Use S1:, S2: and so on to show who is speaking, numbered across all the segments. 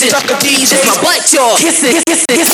S1: the
S2: opposition. Suck a D's, it's my butt, y'all. Kissing, kissing, kissing.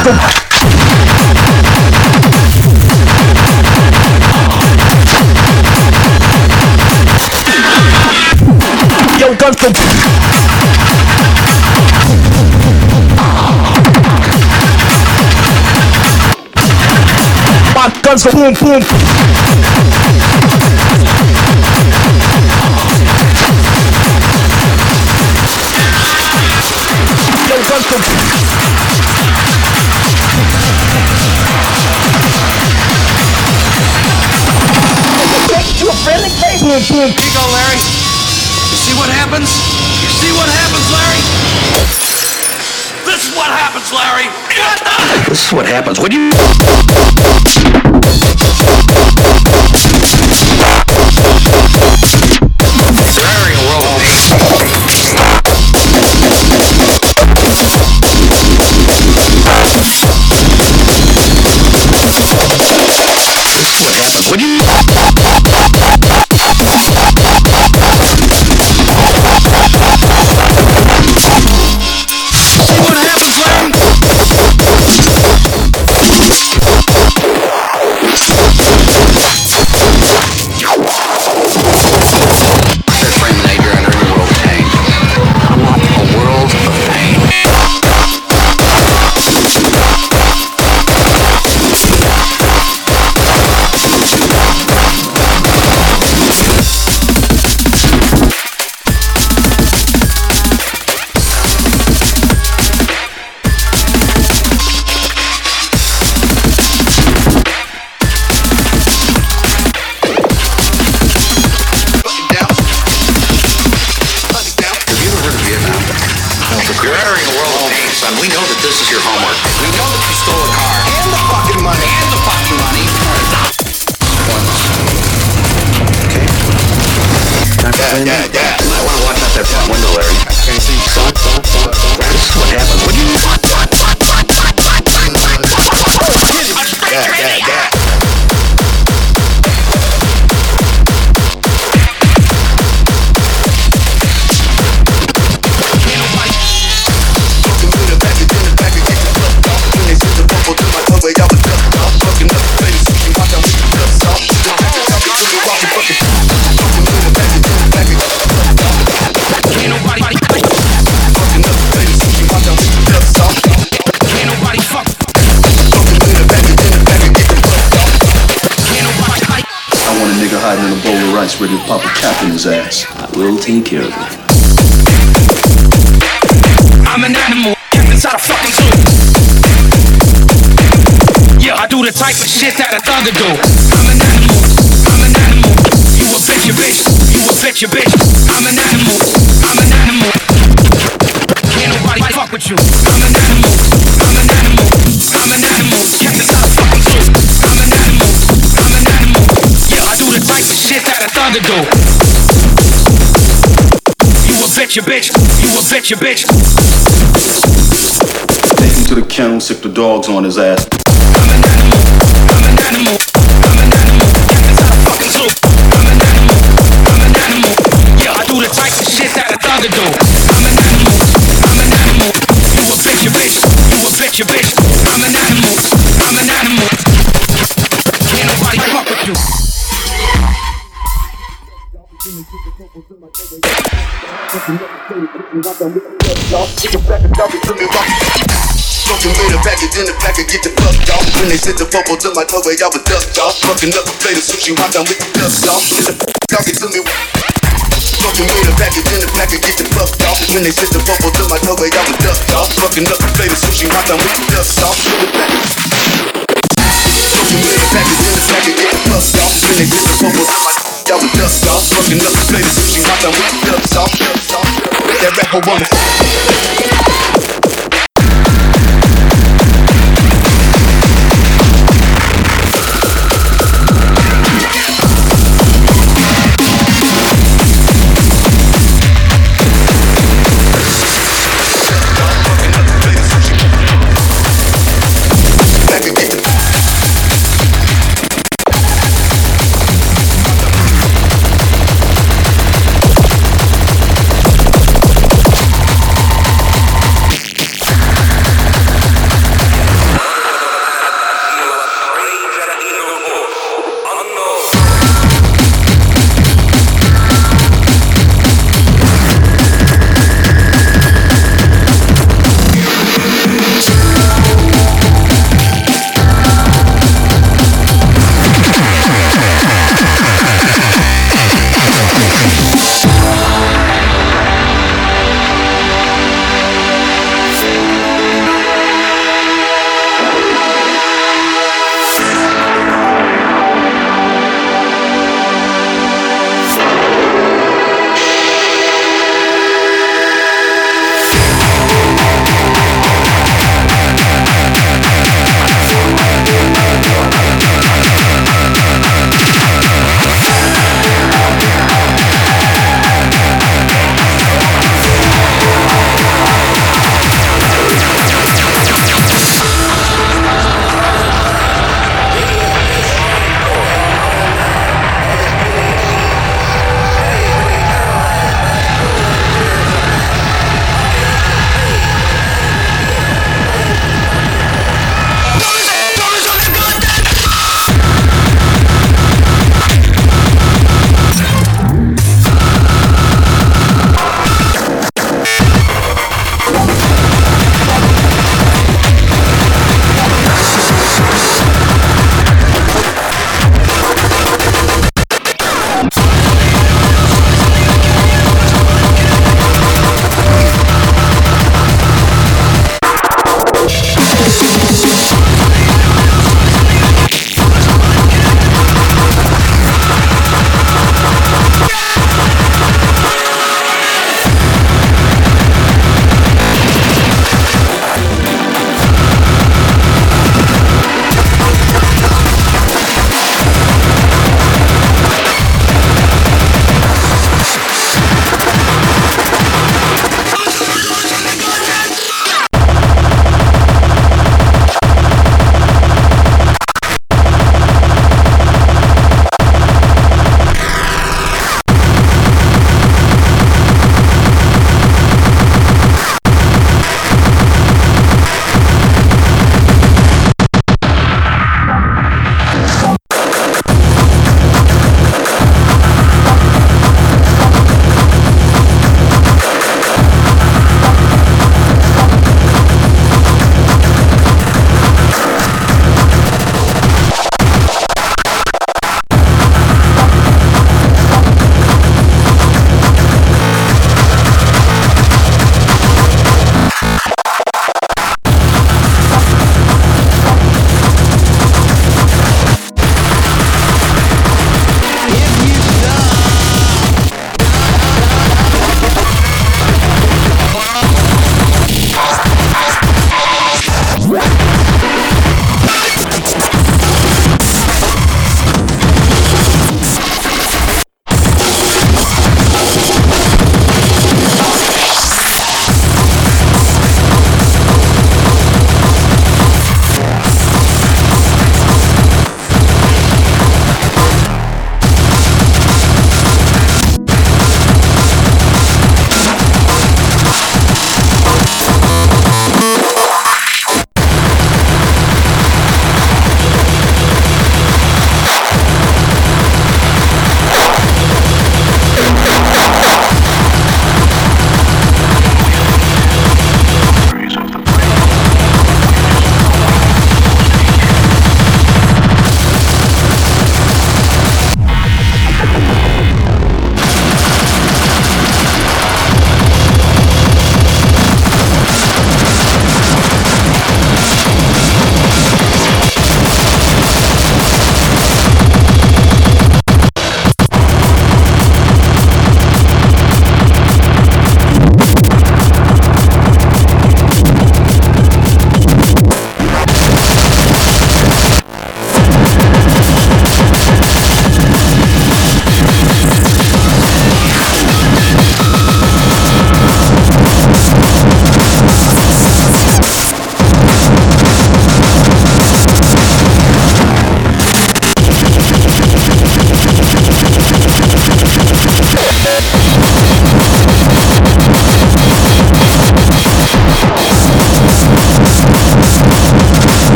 S3: Yo, guns for My guns for boom boom. Boom.
S1: Here you go, Larry. You see what happens? You see what happens, Larry? This is what happens, Larry.
S4: This is what happens when you. underdog. You a
S1: bitch, you bitch. You a bitch, you bitch. Take him to the kennel, sick the dogs on his ass. I'm an animal. I'm an animal. I'm an animal. Get
S4: this
S5: out of fucking zoo.
S3: I'm an animal. I'm an animal. Yeah, I do the type of shit that a thugger do. I'm an animal. I'm an animal. You a bitch, you bitch. You a bitch, you bitch. I'm an animal. I'm an animal. Can't nobody fuck with you.
S6: Smoking with a package in the pack and get the fuck off. When they sent the popo to my doorway, I was ducked off. Fucking up a plate of sushi, I'm with the dust off. Get the talking to me. Smoking with a package in the pack and get the fuck off. When they sent the popo to my doorway, I was ducked off. Fucking up a plate of sushi, I'm with the dust off. Get the Smoking with a package in the pack and get the fuck off. When they sent the popo to my I was dust off. Fucking up a plate of sushi, while I'm with the dust. That rapper wanna.